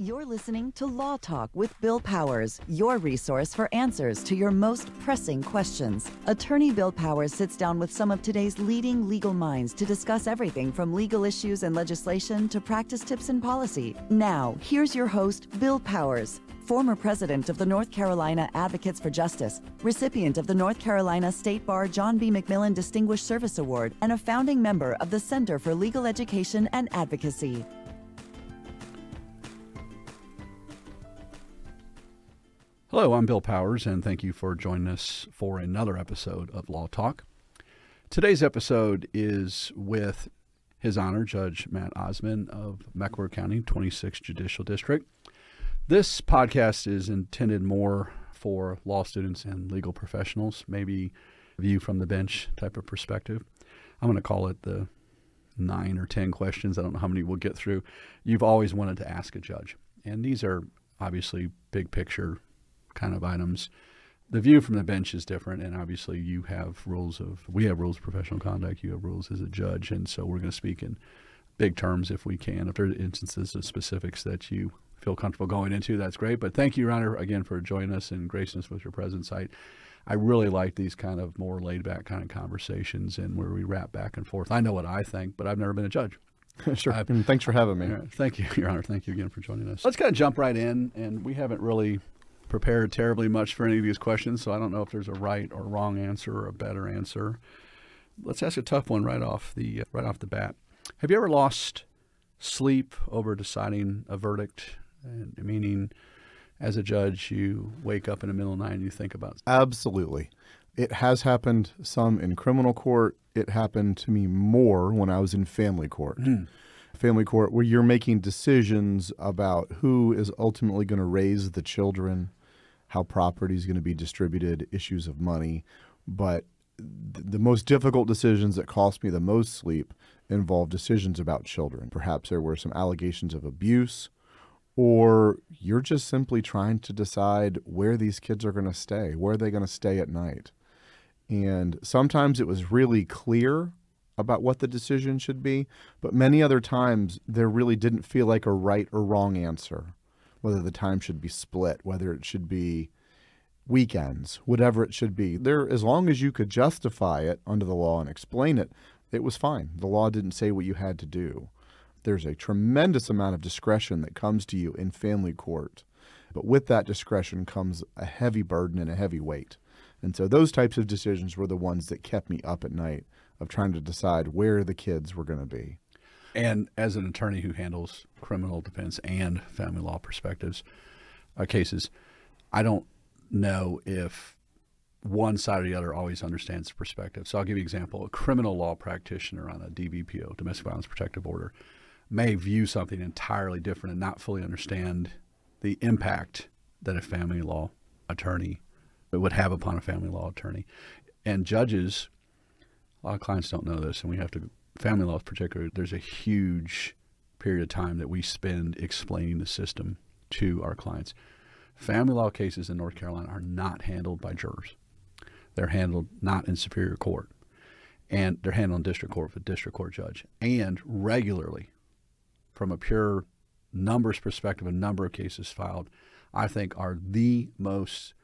You're listening to Law Talk with Bill Powers, your resource for answers to your most pressing questions. Attorney Bill Powers sits down with some of today's leading legal minds to discuss everything from legal issues and legislation to practice tips and policy. Now, here's your host, Bill Powers, former president of the North Carolina Advocates for Justice, recipient of the North Carolina State Bar John B. McMillan Distinguished Service Award, and a founding member of the Center for Legal Education and Advocacy. Hello, I'm Bill Powers, and thank you for joining us for another episode of Law Talk. Today's episode is with His Honor Judge Matt Osman of Mecklenburg County 26th Judicial District. This podcast is intended more for law students and legal professionals, maybe view from the bench type of perspective. I'm going to call it the nine or 10 questions. I don't know how many we'll get through. You've always wanted to ask a judge. And these are obviously big picture kind of items. The view from the bench is different, and obviously you have rules of we have rules of professional conduct. You have rules as a judge, and so we're going to speak in big terms if we can. If there are instances of specifics that you feel comfortable going into, that's great. But thank you, Your Honor, again for joining us and gracing us with your presence. I, I really like these kind of more laid back kind of conversations and where we rap back and forth. I know what I think, but I've never been a judge. sure. and thanks for having me. Thank you, Your Honor. Thank you again for joining us. Let's kind of jump right in, and we haven't really prepared terribly much for any of these questions, so I don't know if there's a right or wrong answer or a better answer. Let's ask a tough one right off the right off the bat. Have you ever lost sleep over deciding a verdict? And meaning, as a judge, you wake up in the middle of the night and you think about. Absolutely, it has happened some in criminal court. It happened to me more when I was in family court. Mm family court where you're making decisions about who is ultimately going to raise the children how property is going to be distributed, issues of money. But th- the most difficult decisions that cost me the most sleep involve decisions about children. Perhaps there were some allegations of abuse, or you're just simply trying to decide where these kids are going to stay, where are they going to stay at night. And sometimes it was really clear about what the decision should be, but many other times there really didn't feel like a right or wrong answer whether the time should be split, whether it should be weekends, whatever it should be. There, as long as you could justify it under the law and explain it, it was fine. The law didn't say what you had to do. There's a tremendous amount of discretion that comes to you in family court, but with that discretion comes a heavy burden and a heavy weight. And so those types of decisions were the ones that kept me up at night of trying to decide where the kids were going to be. And as an attorney who handles criminal defense and family law perspectives uh, cases, I don't know if one side or the other always understands the perspective. So I'll give you an example. A criminal law practitioner on a DVPO, domestic violence protective order, may view something entirely different and not fully understand the impact that a family law attorney would have upon a family law attorney. And judges, a lot of clients don't know this, and we have to family law in particular, there's a huge period of time that we spend explaining the system to our clients. Family law cases in North Carolina are not handled by jurors. They're handled not in superior court. And they're handled in district court with a district court judge. And regularly, from a pure numbers perspective, a number of cases filed, I think are the most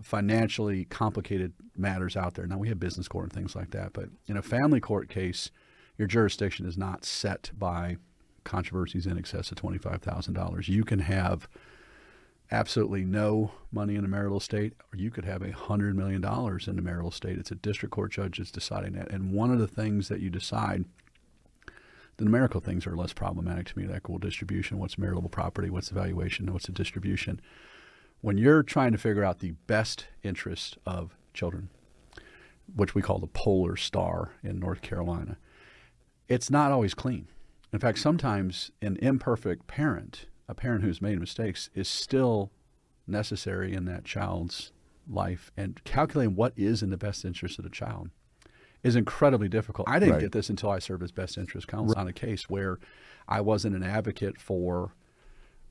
financially complicated matters out there. Now we have business court and things like that, but in a family court case, your jurisdiction is not set by controversies in excess of $25,000. You can have absolutely no money in a marital estate, or you could have a $100 million in a marital estate. It's a district court judge that's deciding that. And one of the things that you decide, the numerical things are less problematic to me, the equitable distribution, what's marital property, what's the valuation, what's the distribution. When you're trying to figure out the best interest of children, which we call the polar star in North Carolina, it's not always clean. In fact, sometimes an imperfect parent, a parent who's made mistakes, is still necessary in that child's life. And calculating what is in the best interest of the child is incredibly difficult. I didn't right. get this until I served as best interest counsel right. on a case where I wasn't an advocate for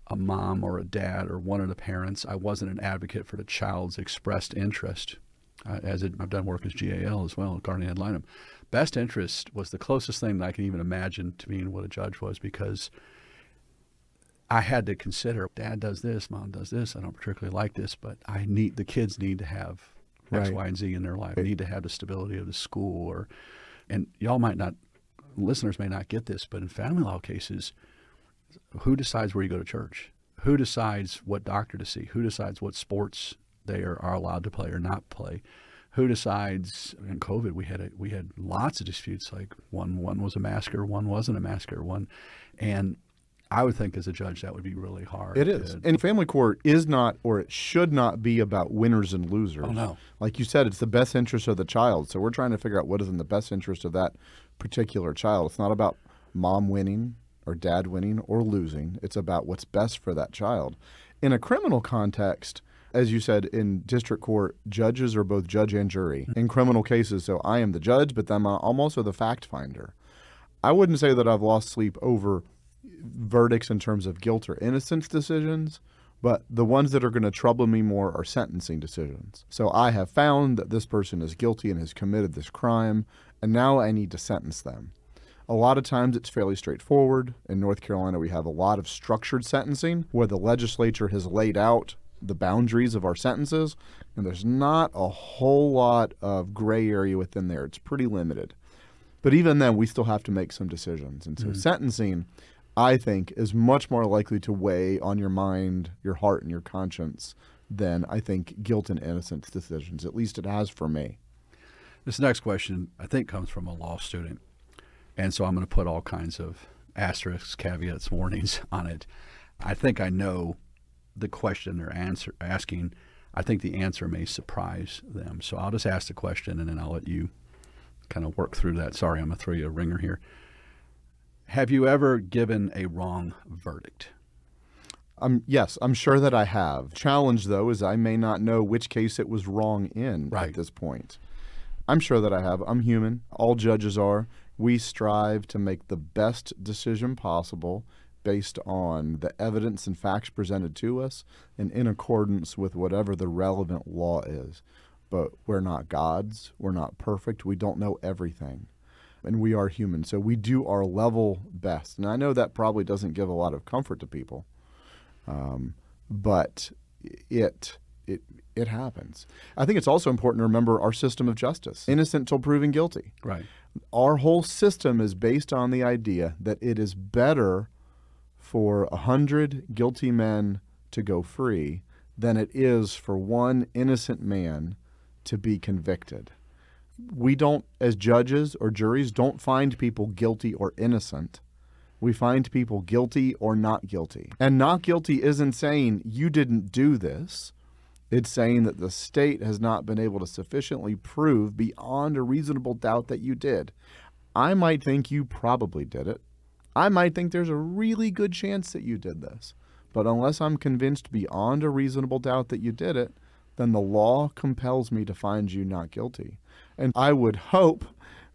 a mom or a dad or one of the parents. I wasn't an advocate for the child's expressed interest. Uh, as it, I've done work as GAL as well, guardian ad litem best interest was the closest thing that I can even imagine to being what a judge was because I had to consider dad does this, mom does this. I don't particularly like this, but I need the kids need to have X, Right. Y, and Z in their life. Need to have the stability of the school or and y'all might not listeners may not get this, but in family law cases, who decides where you go to church? Who decides what doctor to see? Who decides what sports they are, are allowed to play or not play? Who decides? In COVID, we had a, we had lots of disputes. Like one one was a masker, one wasn't a masker, one, and I would think as a judge that would be really hard. It is. to- And family court is not, or it should not be about winners and losers. Oh, no. Like you said, it's the best interest of the child. So we're trying to figure out what is in the best interest of that particular child. It's not about mom winning or dad winning or losing. It's about what's best for that child. In a criminal context, as you said, in district court, judges are both judge and jury hmm. in criminal cases. So I am the judge, but then I'm I'm also the fact finder. I wouldn't say that I've lost sleep over verdicts in terms of guilt or innocence decisions, but the ones that are going to trouble me more are sentencing decisions. So I have found that this person is guilty and has committed this crime, and now I need to sentence them. A lot of times it's fairly straightforward. In North Carolina, we have a lot of structured sentencing where the legislature has laid out the boundaries of our sentences, and there's not a whole lot of gray area within there. It's pretty limited. But even then, we still have to make some decisions. And so, mm. sentencing, I think, is much more likely to weigh on your mind, your heart, and your conscience than I think guilt and innocence decisions. At least it has for me. This next question, I think, comes from a law student. And so I'm going to put all kinds of asterisks, caveats, warnings on it. I think I know the question they're answer, asking. I think the answer may surprise them. So I'll just ask the question and then I'll let you kind of work through that. Sorry, I'm going to throw you a ringer here. Have you ever given a wrong verdict? Um, yes, I'm sure that I have. Challenge, though, is I may not know which case it was wrong in Right. at this point. I'm sure that I have. I'm human. All judges are. We strive to make the best decision possible based on the evidence and facts presented to us and in accordance with whatever the relevant law is. But we're not gods. We're not perfect. We don't know everything. And we are human. So we do our level best. And I know that probably doesn't give a lot of comfort to people um, but it it it happens. I think it's also important to remember our system of justice: innocent till proven guilty. Right. Our whole system is based on the idea that it is better for a hundred guilty men to go free than it is for one innocent man to be convicted. We don't, as judges or juries, don't find people guilty or innocent. We find people guilty or not guilty. And not guilty isn't saying you didn't do this. It's saying that the state has not been able to sufficiently prove beyond a reasonable doubt that you did. I might think you probably did it. I might think there's a really good chance that you did this. But unless I'm convinced beyond a reasonable doubt that you did it, then the law compels me to find you not guilty. And I would hope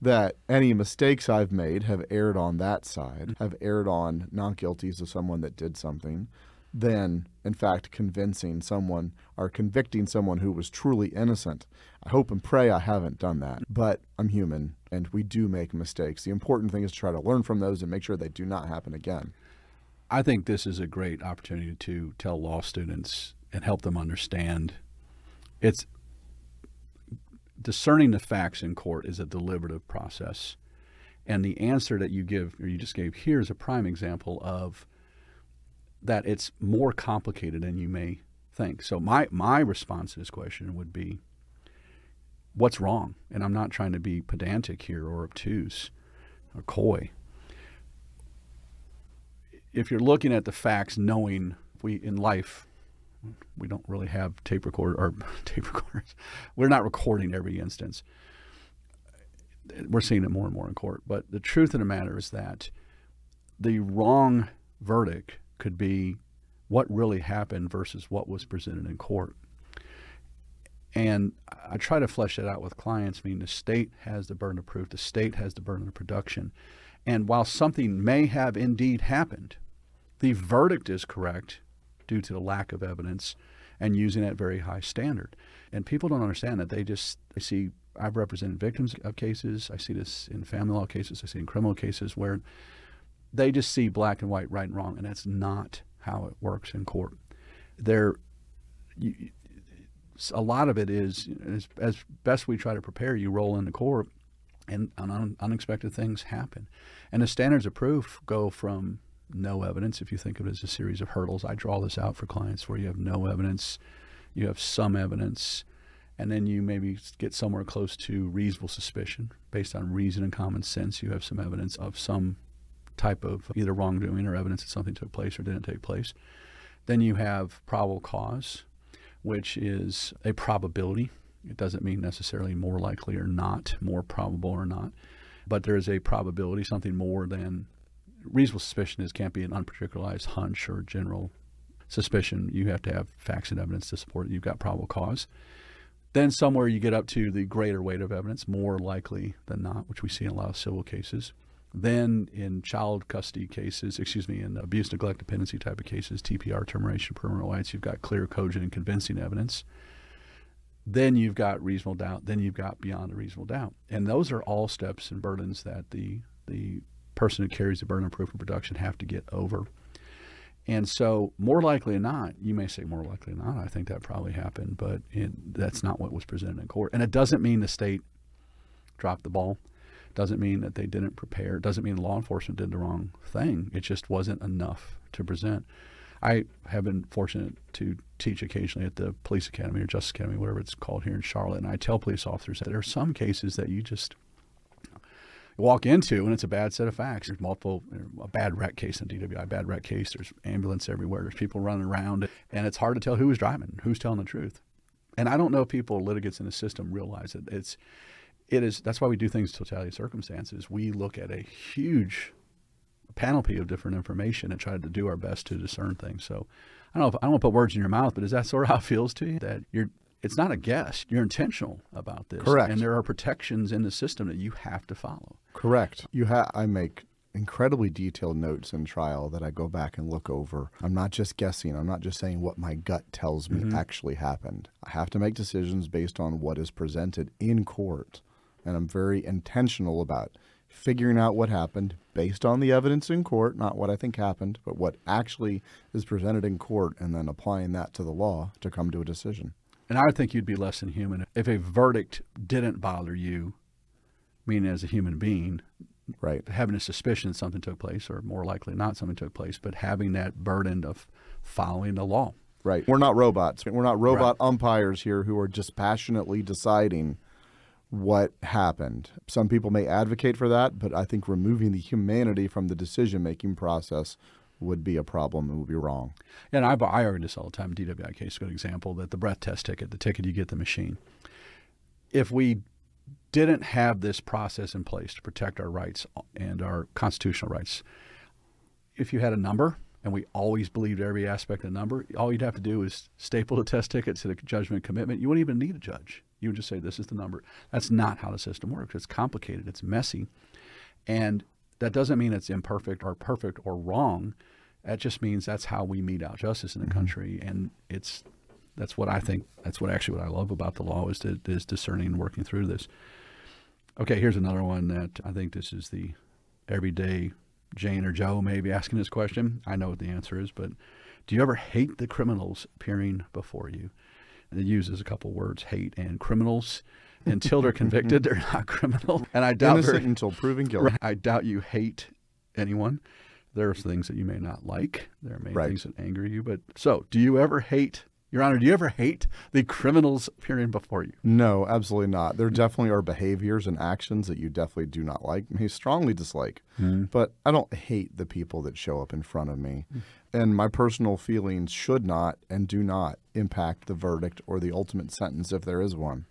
that any mistakes I've made have erred on that side, have erred on not guilties of someone that did something, than in fact convincing someone or convicting someone who was truly innocent. I hope and pray I haven't done that, but I'm human and we do make mistakes. The important thing is to try to learn from those and make sure they do not happen again. I think this is a great opportunity to tell law students and help them understand it's discerning the facts in court is a deliberative process. And the answer that you give or you just gave here is a prime example of that it's more complicated than you may think. So my my response to this question would be what's wrong? And I'm not trying to be pedantic here or obtuse or coy if you're looking at the facts, knowing we in life we don't really have tape recorder or tape recorders, we're not recording every instance. We're seeing it more and more in court. But the truth of the matter is that the wrong verdict could be what really happened versus what was presented in court. And I try to flesh that out with clients. I mean, the state has the burden of proof, the state has the burden of production. And while something may have indeed happened, the verdict is correct due to the lack of evidence and using that very high standard. And people don't understand that. They just they see I've represented victims of cases. I see this in family law cases. I see in criminal cases where they just see black and white, right and wrong, and that's not how it works in court. There, you, a lot of it is as, as, best we try to prepare. You roll into court, and un, unexpected things happen, and the standards of proof go from no evidence. If you think of it as a series of hurdles, I draw this out for clients where you have no evidence, you have some evidence, and then you maybe get somewhere close to reasonable suspicion based on reason and common sense. You have some evidence of some type of either wrongdoing or evidence that something took place or didn't take place. Then you have probable cause, which is a probability. It doesn't mean necessarily more likely or not, more probable or not, but there is a probability, something more than reasonable suspicion is can't be an unparticularized hunch or general suspicion. You have to have facts and evidence to support it. You've got probable cause. Then somewhere you get up to the greater weight of evidence, more likely than not, which we see in a lot of civil cases. Then in child custody cases, excuse me, in abuse, neglect, dependency type of cases, TPR, termination, permanent rights, you've got clear, cogent, and convincing evidence. Then you've got reasonable doubt. Then you've got beyond a reasonable doubt. And those are all steps and burdens that the the person who carries the burden of proof and production have to get over. And so, more likely than not, you may say more likely than not, I think that probably happened, but it, that's not what was presented in court. And it doesn't mean the state dropped the ball. Doesn't mean that they didn't prepare. Doesn't mean law enforcement did the wrong thing. It just wasn't enough to present. I have been fortunate to teach occasionally at the police academy or justice academy, whatever it's called here in Charlotte, and I tell police officers that there are some cases that you just walk into and it's a bad set of facts. There's multiple, a bad wreck case in DWI, bad wreck case. There's ambulance everywhere. There's people running around, and it's hard to tell who was driving, who's telling the truth. And I don't know if people, litigants in the system, realize it. It's, it is. That's why we do things totality of circumstances. We look at a huge panoply of different information and try to do our best to discern things. So, I don't know. If, I don't want to put words in your mouth, but is that sort of how it feels to you that you're it's not a guess. You're intentional about this. Correct. And there are protections in the system that you have to follow. Correct. You have. I make incredibly detailed notes in trial that I go back and look over. I'm not just guessing. I'm not just saying what my gut tells me mm-hmm. actually happened. I have to make decisions based on what is presented in court. And I'm very intentional about figuring out what happened based on the evidence in court, not what I think happened, but what actually is presented in court, and then applying that to the law to come to a decision. And I think you'd be less than human if a verdict didn't bother you, meaning as a human being, right? Having a suspicion that something took place, or more likely not something took place, but having that burden of following the law. Right. We're not robots. We're not robot right. umpires here who are just passionately deciding what happened. Some people may advocate for that, but I think removing the humanity from the decision making process would be a problem and would be wrong. And I, I argue this all the time. DWI case, a good example that the breath test ticket, the ticket you get the machine. If we didn't have this process in place to protect our rights uh, and our constitutional rights, if you had a number and we always believed every aspect of the number, all you'd have to do is staple the test ticket to the judgment commitment. You wouldn't even need a judge. You would just say, this is the number. That's not how the system works. It's complicated, it's messy. And that doesn't mean it's imperfect or perfect or wrong. That just means that's how we mete out justice in the mm-hmm. country, and it's that's what I think. That's what actually what I love about the law is to, is discerning and working through this. Okay, here's another one that I think this is the everyday Jane or Joe may be asking this question. I know what the answer is, but do you ever hate the criminals appearing before you? And it uses a couple words, hate and criminals until they're convicted, they're not criminal. And I doubt innocent very, until proven guilty. I doubt you hate anyone. There are things that you may not like. There many right. things that anger you. But so, do you ever hate your Honor, do you ever hate the criminals appearing before you? No, absolutely not. There definitely are behaviors and actions that you definitely do not like, may strongly dislike. Mm. But I don't hate the people that show up in front of me. Mm. And my personal feelings should not and do not impact the verdict or the ultimate sentence if there is one.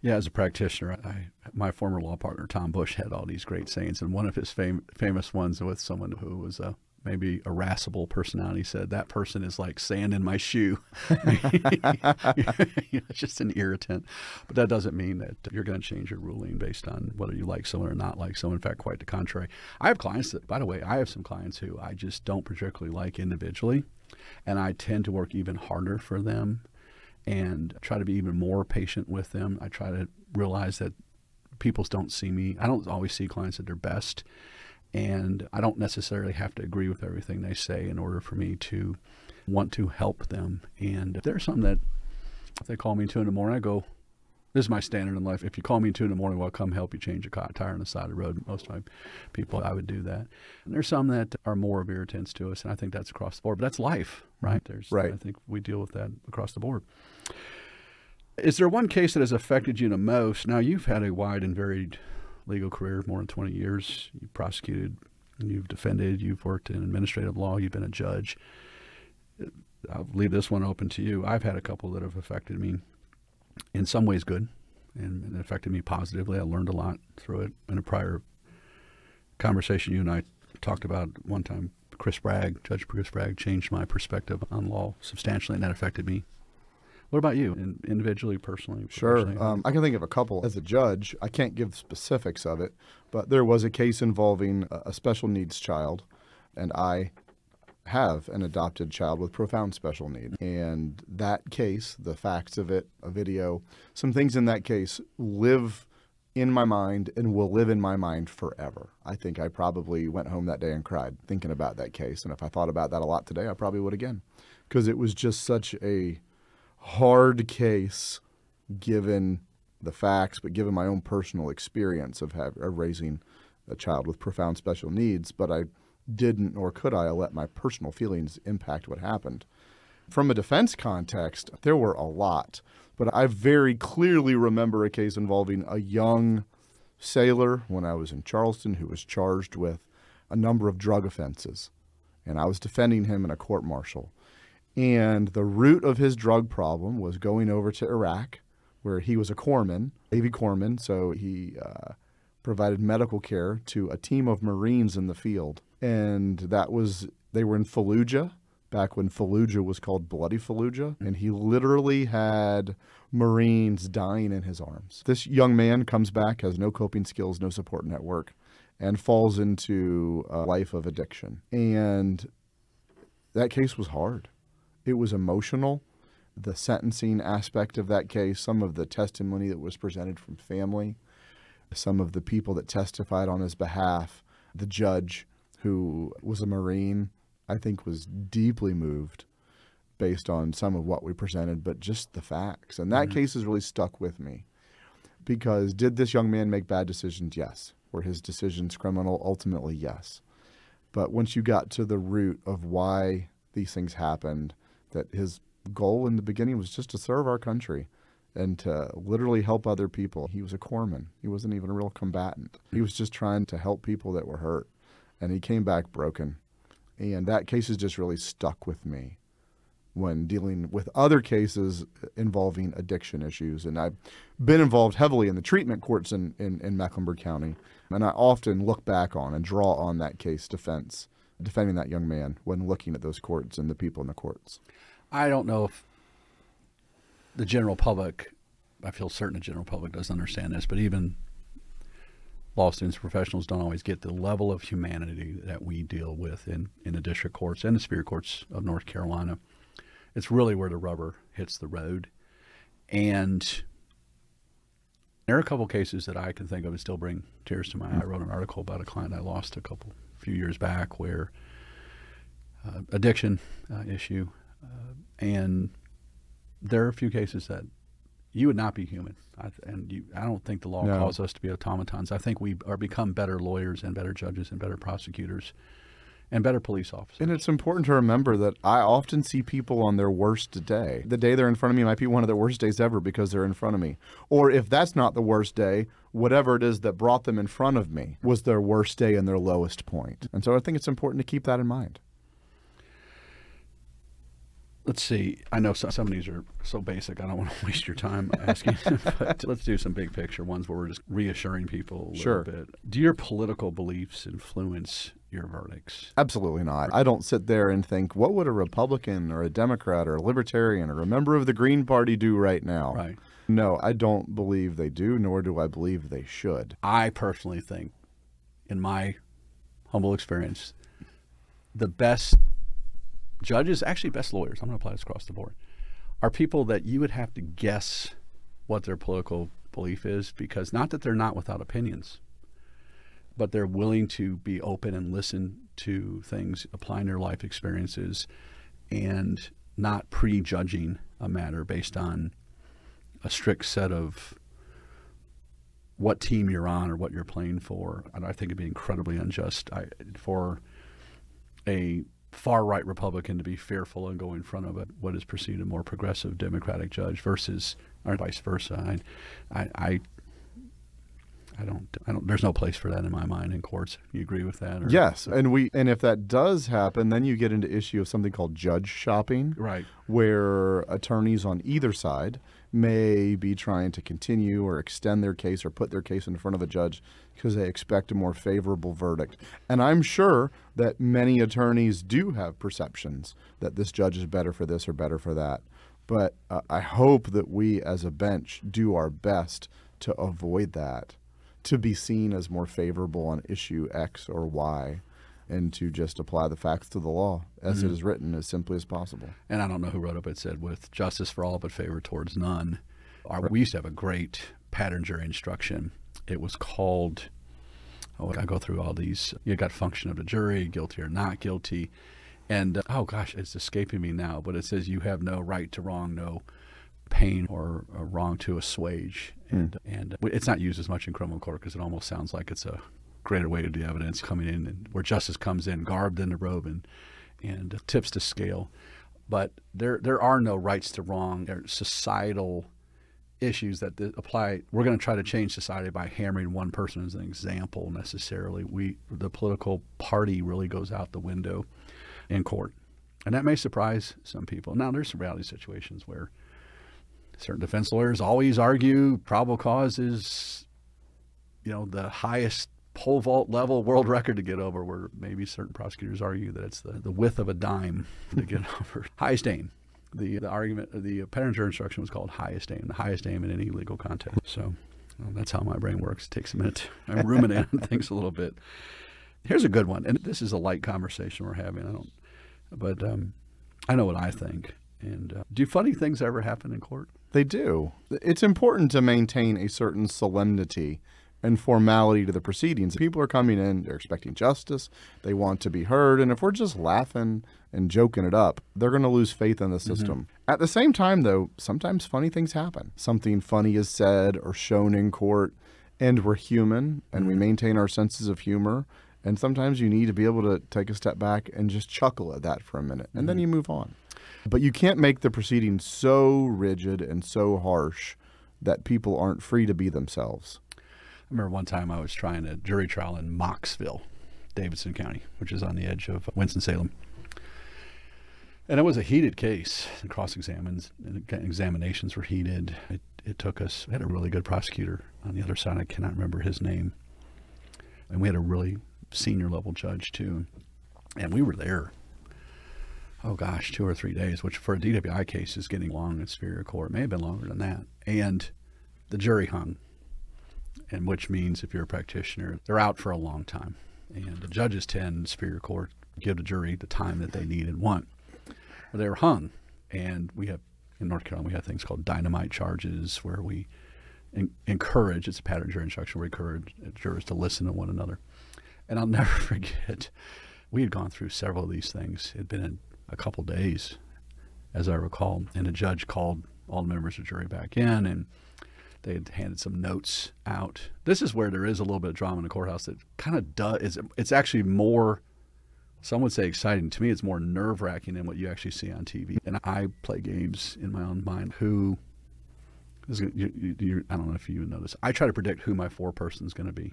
Yeah, as a practitioner, I, my former law partner Tom Bush had all these great sayings, and one of his fam- famous ones with someone who was a maybe irascible personality said that person is like sand in my shoe. just an irritant, but that doesn't mean that you're going to change your ruling based on whether you like someone or not like someone. In fact, quite the contrary. I have clients that, by the way, I have some clients who I just don't particularly like individually, and I tend to work even harder for them and try to be even more patient with them. I try to realize that people don't see me. I don't always see clients at their best. And I don't necessarily have to agree with everything they say in order for me to want to help them. And if there's something that if they call me two in the morning, I go, this is my standard in life. If you call me two in the morning, well, I'll come help you change a tire on the side of the road. Most of my people, I would do that. And there's some that are more of irritants to us, and I think that's across the board. But that's life, mm-hmm. right? There's, right. I think we deal with that across the board. Is there one case that has affected you the most? Now, you've had a wide and varied legal career, more than 20 years. You've prosecuted, you've defended, you've worked in administrative law, you've been a judge. I'll leave this one open to you. I've had a couple that have affected me in some ways good and, and it affected me positively. I learned a lot through it. In a prior conversation, you and I talked about one time, Chris Bragg, Judge Chris Bragg, changed my perspective on law substantially, and that affected me. What about you, in, individually, personally? Sure. Um, I can think of a couple. As a judge, I can't give specifics of it, but there was a case involving a, a special needs child, and I have an adopted child with profound special needs. And that case, the facts of it, a video, some things in that case live in my mind and will live in my mind forever. I think I probably went home that day and cried thinking about that case. And if I thought about that a lot today, I probably would again. Because it was just such a hard case given the facts, but given my own personal experience of, have, of raising a child with profound special needs. But I didn't nor could I let my personal feelings impact what happened. From a defense context, there were a lot, but I very clearly remember a case involving a young sailor when I was in Charleston who was charged with a number of drug offenses. And I was defending him in a court martial. And the root of his drug problem was going over to Iraq, where he was a corpsman, Navy corpsman. So he uh, provided medical care to a team of Marines in the field and that was they were in Fallujah back when Fallujah was called Bloody Fallujah, and he literally had Marines dying in his arms. This young man comes back, has no coping skills, no support network, and falls into a life of addiction. And that case was hard. It was emotional. The sentencing aspect of that case, some of the testimony that was presented from family, some of the people that testified on his behalf, the judge who was a Marine, I think was deeply moved based on some of what we presented, but just the facts. And that mm-hmm. case has really stuck with me because did this young man make bad decisions? Yes. Were his decisions criminal? Ultimately, yes. But once you got to the root of why these things happened, that his goal in the beginning was just to serve our country and to literally help other people. He was a corpsman. He wasn't even a real combatant. He was just trying to help people that were hurt and he came back broken. And that case has just really stuck with me when dealing with other cases involving addiction issues. And I've been involved heavily in the treatment courts in, in, in Mecklenburg County. And I often look back on and draw on that case defense, defending that young man when looking at those courts and the people in the courts. I don't know if the general public, I feel certain the general public doesn't understand this, but even law students, professionals don't always get the level of humanity that we deal with in, in the district courts and the superior courts of North Carolina. It's really where the rubber hits the road. And there are a couple cases that I can think of and still bring tears to my eye. I wrote an article about a client I lost a couple few years back where uh, addiction uh, issue, uh, and there are a few cases that you would not be human. I, and you, I don't think the law no. calls us to be automatons. I think we are become better lawyers and better judges and better prosecutors and better police officers. And it's important to remember that I often see people on their worst day. The day they're in front of me might be one of their worst days ever because they're in front of me. Or if that's not the worst day, whatever it is that brought them in front of me was their worst day and their lowest point. And so I think it's important to keep that in mind let's see. I know some, some of these are so basic. I don't want to waste your time asking, but let's do some big picture ones where we're just reassuring people a sure. little bit. Do your political beliefs influence your verdicts? Absolutely not. I don't sit there and think, what would a Republican or a Democrat or a Libertarian or a member of the Green Party do right now? Right. No, I don't believe they do, nor do I believe they should. I personally think, in my humble experience, the best judges, actually best lawyers, I'm going to apply this across the board, are people that you would have to guess what their political belief is because not that they're not without opinions. But they're willing to be open and listen to things, applying their life experiences, and not prejudging a matter based on a strict set of what team you're on or what you're playing for. And I think it'd be incredibly unjust I, for a far right Republican to be fearful and go in front of a, what is perceived a more progressive Democratic judge versus, or vice versa. I, I, I I don't, I don't. There's no place for that in my mind in courts. You agree with that? Or? Yes, and we, and if that does happen, then you get into issue of something called judge shopping, right? Where attorneys on either side may be trying to continue or extend their case or put their case in front of a judge because they expect a more favorable verdict. And I'm sure that many attorneys do have perceptions that this judge is better for this or better for that. But uh, I hope that we as a bench do our best to avoid that, to be seen as more favorable on issue X or Y and to just apply the facts to the law as mm-hmm. it is written as simply as possible. And I don't know who wrote but it said, with justice for all but favor towards none. Our, we used to have a great pattern jury instruction. It was called, oh, I go through all these. You got function of the jury, guilty or not guilty. And uh, oh gosh, it's escaping me now, but it says you have no right to wrong, no pain or, or wrong to assuage. Hmm. And, mm. and it's not used as much in criminal court because it almost sounds like it's a greater weight of the evidence coming in, and where justice comes in, garbed in the robe and and tips the scale. But there there are no rights to wrong. There are societal issues that apply. We're going to try to change society by hammering one person as an example. Necessarily, we the political party really goes out the window in court, and that may surprise some people. Now, there's some reality situations where certain defense lawyers always argue probable cause is, you know, the highest pole vault level world record to get over, where maybe certain prosecutors argue that it's the, the width of a dime to get over. Highest aim. The, the argument, the jury instruction was called highest aim, the highest aim in any legal context. So well, that's how my brain works. It takes a minute. I ruminate on things a little bit. Here's a good one, and this is a light conversation we're having. I don't, but um, I know what I think. And uh, do funny things ever happen in court? They do. It's important to maintain a certain solemnity and formality to the proceedings. People are coming in, they're expecting justice, they want to be heard, and if we're just laughing and joking it up, they're going to lose faith in the mm-hmm. system. Mm-hmm. At the same time, though, sometimes funny things happen. Something funny is said or shown in court, and we're human and mm-hmm. we maintain our senses of humor. And sometimes you need to be able to take a step back and just chuckle at that for a minute, and mm-hmm. then you move on. But you can't make the proceedings so rigid and so harsh that people aren't free to be themselves. I remember one time I was trying a jury trial in Mocksville, Davidson County, which is on the edge of Winston-Salem. And it was a heated case. Cross examinations were heated. It, it took us, we had a really good prosecutor on the other side. I cannot remember his name. And we had a really senior level judge, too. And we were there, oh gosh, two or three days, which for a DWI case is getting long in Superior Court. It may have been longer than that. And the jury hung and which means if you're a practitioner, they're out for a long time. And the judges tend, Superior Court, give the jury the time that they need and want. They were hung, and we have in North Carolina we have things called dynamite charges where we in, encourage. It's a pattern jury instruction. We encourage jurors to listen to one another. And I'll never forget, we had gone through several of these things. It had been a couple days, as I recall, and a judge called all the members of the jury back in and they had handed some notes out. This is where there is a little bit of drama in the courthouse that kind of does. It's, it's actually more, some would say exciting. To me, it's more nerve wracking than what you actually see on TV. And I play games in my own mind. Who is you, you, you, I don't know if you even know this. I try to predict who my foreperson is going to be.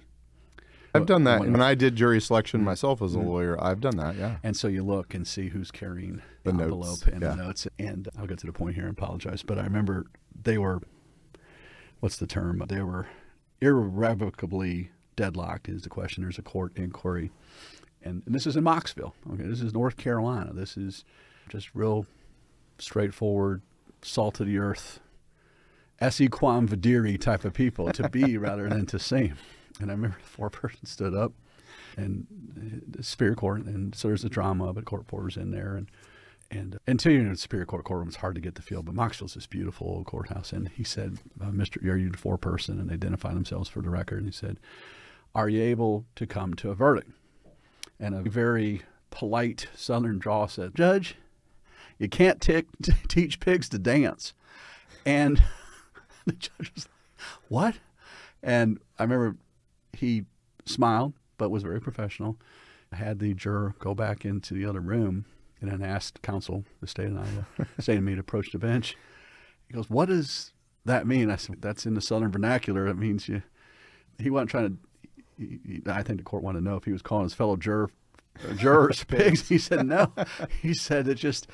I've done that. When, when, I did jury selection mm-hmm. myself as a mm-hmm. lawyer, I've done that, yeah. And so you look and see who's carrying the, the envelope and yeah. the notes. And I'll get to the point here and apologize, but I remember they were what's the term? They were irrevocably deadlocked. Is the question? There's a court inquiry, and, and this is in Mocksville. Okay, this is North Carolina. This is just real straightforward, salt of the earth, esse quam videri type of people to be rather than to seem. And I remember the four person stood up and the Superior Court, and so there's a drama, but court reporters in there, and and uh, until you're in a Superior Court courtroom, it's hard to get the feel. But Mocksville's this beautiful old courthouse, and he said, uh, "Mr. Are you the foreperson?" And they identify themselves for the record. And he said, Are you able to come to a verdict? And a very polite Southern draw said, Judge, you can't t- teach pigs to dance. And the judge was like, What? And I remember he smiled, but was very professional. Had the juror go back into the other room and then asked counsel, the state of Iowa, saying to me to approach the bench. He goes, What does that mean? I said, That's in the Southern vernacular. It means you. He wasn't trying to. He, he, I think the court wanted to know if he was calling his fellow juror, jurors pigs. He said no. He said it just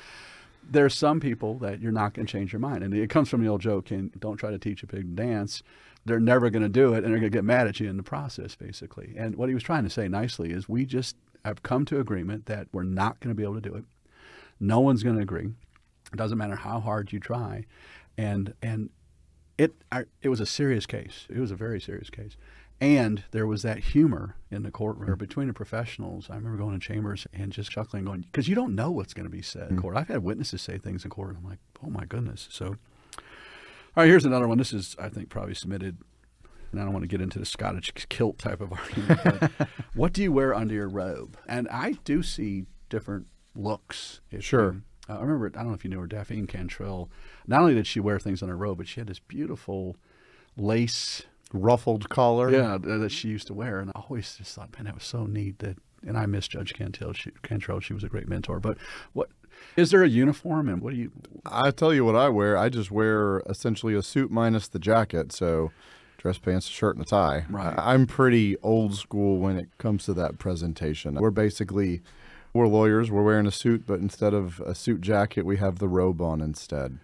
there's some people that you're not going to change your mind. And it comes from the old joke, and don't try to teach a pig to dance. They're never going to do it, and they're going to get mad at you in the process, basically. And what he was trying to say nicely is we just have come to agreement that we're not going to be able to do it. No one's going to agree. It doesn't matter how hard you try. And, and it, I, it was a serious case. It was a very serious case. And there was that humor in the courtroom between the professionals. I remember going to chambers and just chuckling, going, because you don't know what's going to be said in court. I've had witnesses say things in court, and I'm like, oh my goodness. So, all right, here's another one. This is, I think, probably submitted, and I don't want to get into the Scottish kilt type of argument. But what do you wear under your robe? And I do see different looks. Sure. you- uh, I remember, I don't know if you knew her, Daphne Cantrell. Not only did she wear things on her robe, but she had this beautiful lace Ruffled collar. yeah, that she used to wear, and I always just thought, man, that was so neat. That, and I miss Judge Cantrell. She, Cantrell, she was a great mentor. But what is there a uniform, and what do you? I tell you what I wear. I just wear essentially a suit minus the jacket. So dress pants, a shirt, and a tie. Right. I- I'm pretty old school when it comes to that presentation. We're basically we're lawyers. We're wearing a suit, but instead of a suit jacket, we have the robe on instead.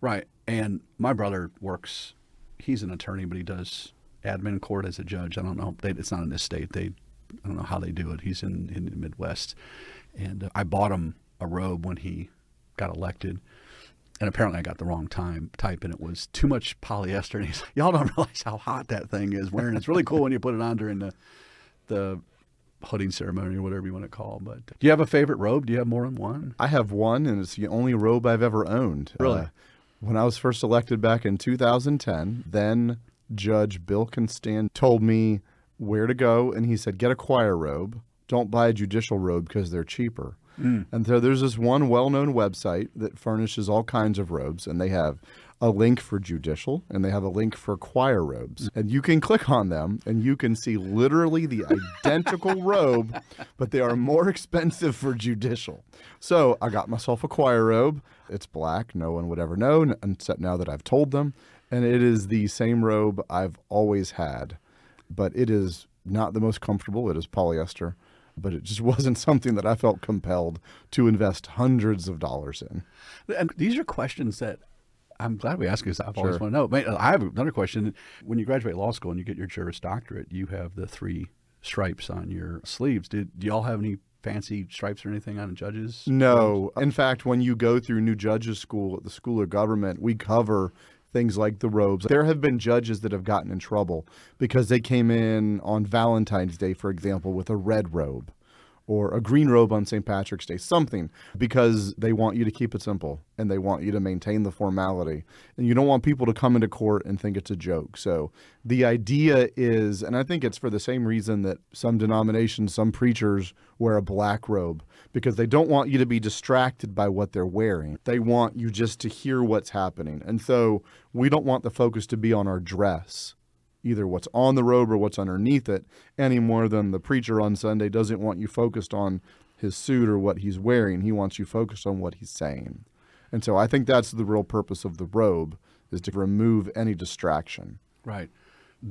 Right. And my brother works. He's an attorney, but he does admin court as a judge. I don't know. They, it's not in this state. They, I don't know how they do it. He's in in the Midwest, and uh, I bought him a robe when he got elected. And apparently, I got the wrong time type, and it was too much polyester. And he's, y'all don't realize how hot that thing is wearing. It's really cool when you put it on during the the hooding ceremony or whatever you want to call. But do you have a favorite robe? Do you have more than one? I have one, and it's the only robe I've ever owned. Really? Uh, when I was first elected back in 2010, then Judge Bill Constangy told me where to go, and he said, "Get a choir robe. Don't buy a judicial robe because they're cheaper." Mm. And so there's this one well-known website that furnishes all kinds of robes, and they have a link for judicial and they have a link for choir robes. And you can click on them and you can see literally the identical robe, but they are more expensive for judicial. So I got myself a choir robe. It's black. No one would ever know, except now that I've told them. And it is the same robe I've always had, but it is not the most comfortable. It is polyester, but it just wasn't something that I felt compelled to invest hundreds of dollars in. And these are questions that I'm glad we asked because I've always Sure. want to know. Man, I have another question. When you graduate law school and you get your Juris Doctorate, you have the three stripes on your sleeves. Did do y'all have any fancy stripes or anything on the judges? No. In fact, when you go through new judges school at the School of Government, we cover things like the robes. There have been judges that have gotten in trouble because they came in on Valentine's Day, for example, with a red robe or a green robe on St. Patrick's Day, something because they want you to keep it simple and they want you to maintain the formality. And you don't want people to come into court and think it's a joke. So the idea is, and I think it's for the same reason that some denominations, some preachers wear a black robe because they don't want you to be distracted by what they're wearing. They want you just to hear what's happening. And so we don't want the focus to be on our dress either what's on the robe or what's underneath it any more than the preacher on Sunday doesn't want you focused on his suit or what he's wearing. He wants you focused on what he's saying. And so I think that's the real purpose of the robe is to remove any distraction. Right.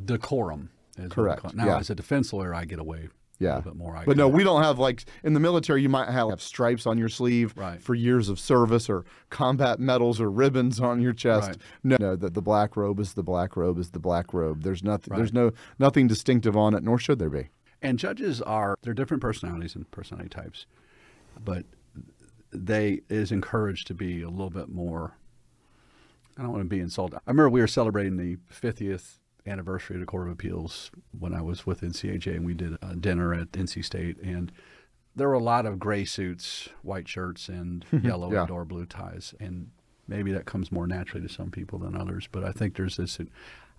Decorum. Is Correct. Now, yeah. as a defense lawyer, I get away Yeah. bit more. But no, we don't have like in the military. You might have stripes on your sleeve Right. for years of service, or combat medals, or ribbons on your chest. Right. No, no, the, the black robe is the black robe is the black robe. There's nothing. There's no nothing distinctive on it, nor should there be. And judges are they're different personalities and personality types, but they is encouraged to be a little bit more. I don't want to be insulted. I remember we were celebrating the 50th anniversary of the Court of Appeals when I was with NCAJ, and we did a dinner at NC State, and there were a lot of gray suits, white shirts, and yellow Yeah. and or blue ties, and maybe that comes more naturally to some people than others. But I think there's this.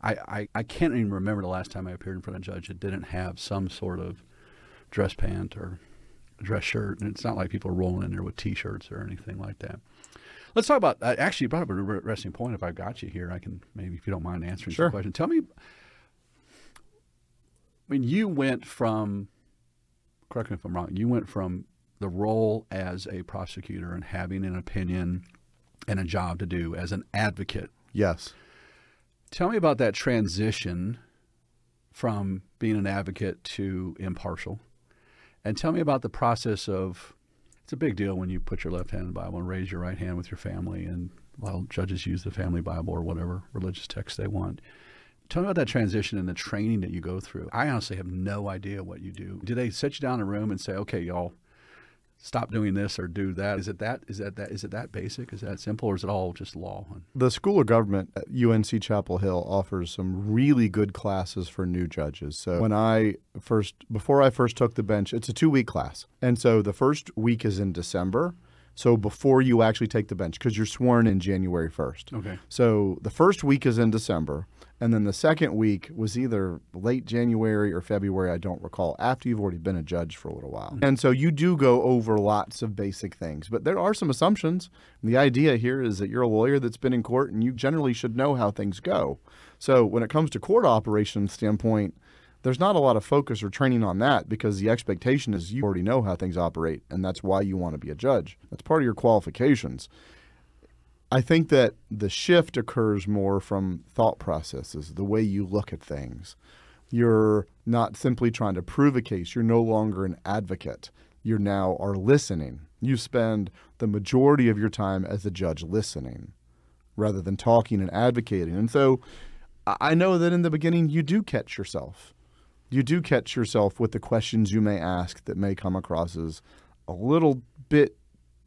I, I, I can't even remember the last time I appeared in front of a judge that didn't have some sort of dress pant or dress shirt. And it's not like people are rolling in there with t shirts or anything like that. Let's talk about. Uh, actually, you brought up a interesting point. If I've got you here, I can maybe, if you don't mind answering Sure. some question. Tell me, when you went from, correct me if I'm wrong, you went from the role as a prosecutor and having an opinion and a job to do as an advocate. Yes. Tell me about that transition from being an advocate to impartial. And tell me about the process of it's a big deal when you put your left hand in the Bible and raise your right hand with your family. And of judges use the family Bible or whatever religious text they want. Tell me about that transition and the training that you go through. I honestly have no idea what you do. Do they sit you down in a room and say, okay, y'all, stop doing this or do that? Is it that? Is that that? Is it that basic? Is that simple, or is it all just law? The School of Government at UNC Chapel Hill offers some really good classes for new judges. So when I first, before I first took the bench, it's a two week class. And so the first week is in December. So before you actually take the bench, because you're sworn in January 1st. Okay. So the first week is in December. And then the second week was either late January or February, I don't recall, after you've already been a judge for a little while. And so you do go over lots of basic things, but there are some assumptions. And the idea here is that you're a lawyer that's been in court and you generally should know how things go. So when it comes to court operations standpoint, there's not a lot of focus or training on that because the expectation is you already know how things operate, and that's why you want to be a judge. That's part of your qualifications. I think that the shift occurs more from thought processes, the way you look at things. You're not simply trying to prove a case, you're no longer an advocate. You now are listening. You spend the majority of your time as a judge listening rather than talking and advocating. And so I I know that in the beginning you do catch yourself. You do catch yourself with the questions you may ask that may come across as a little bit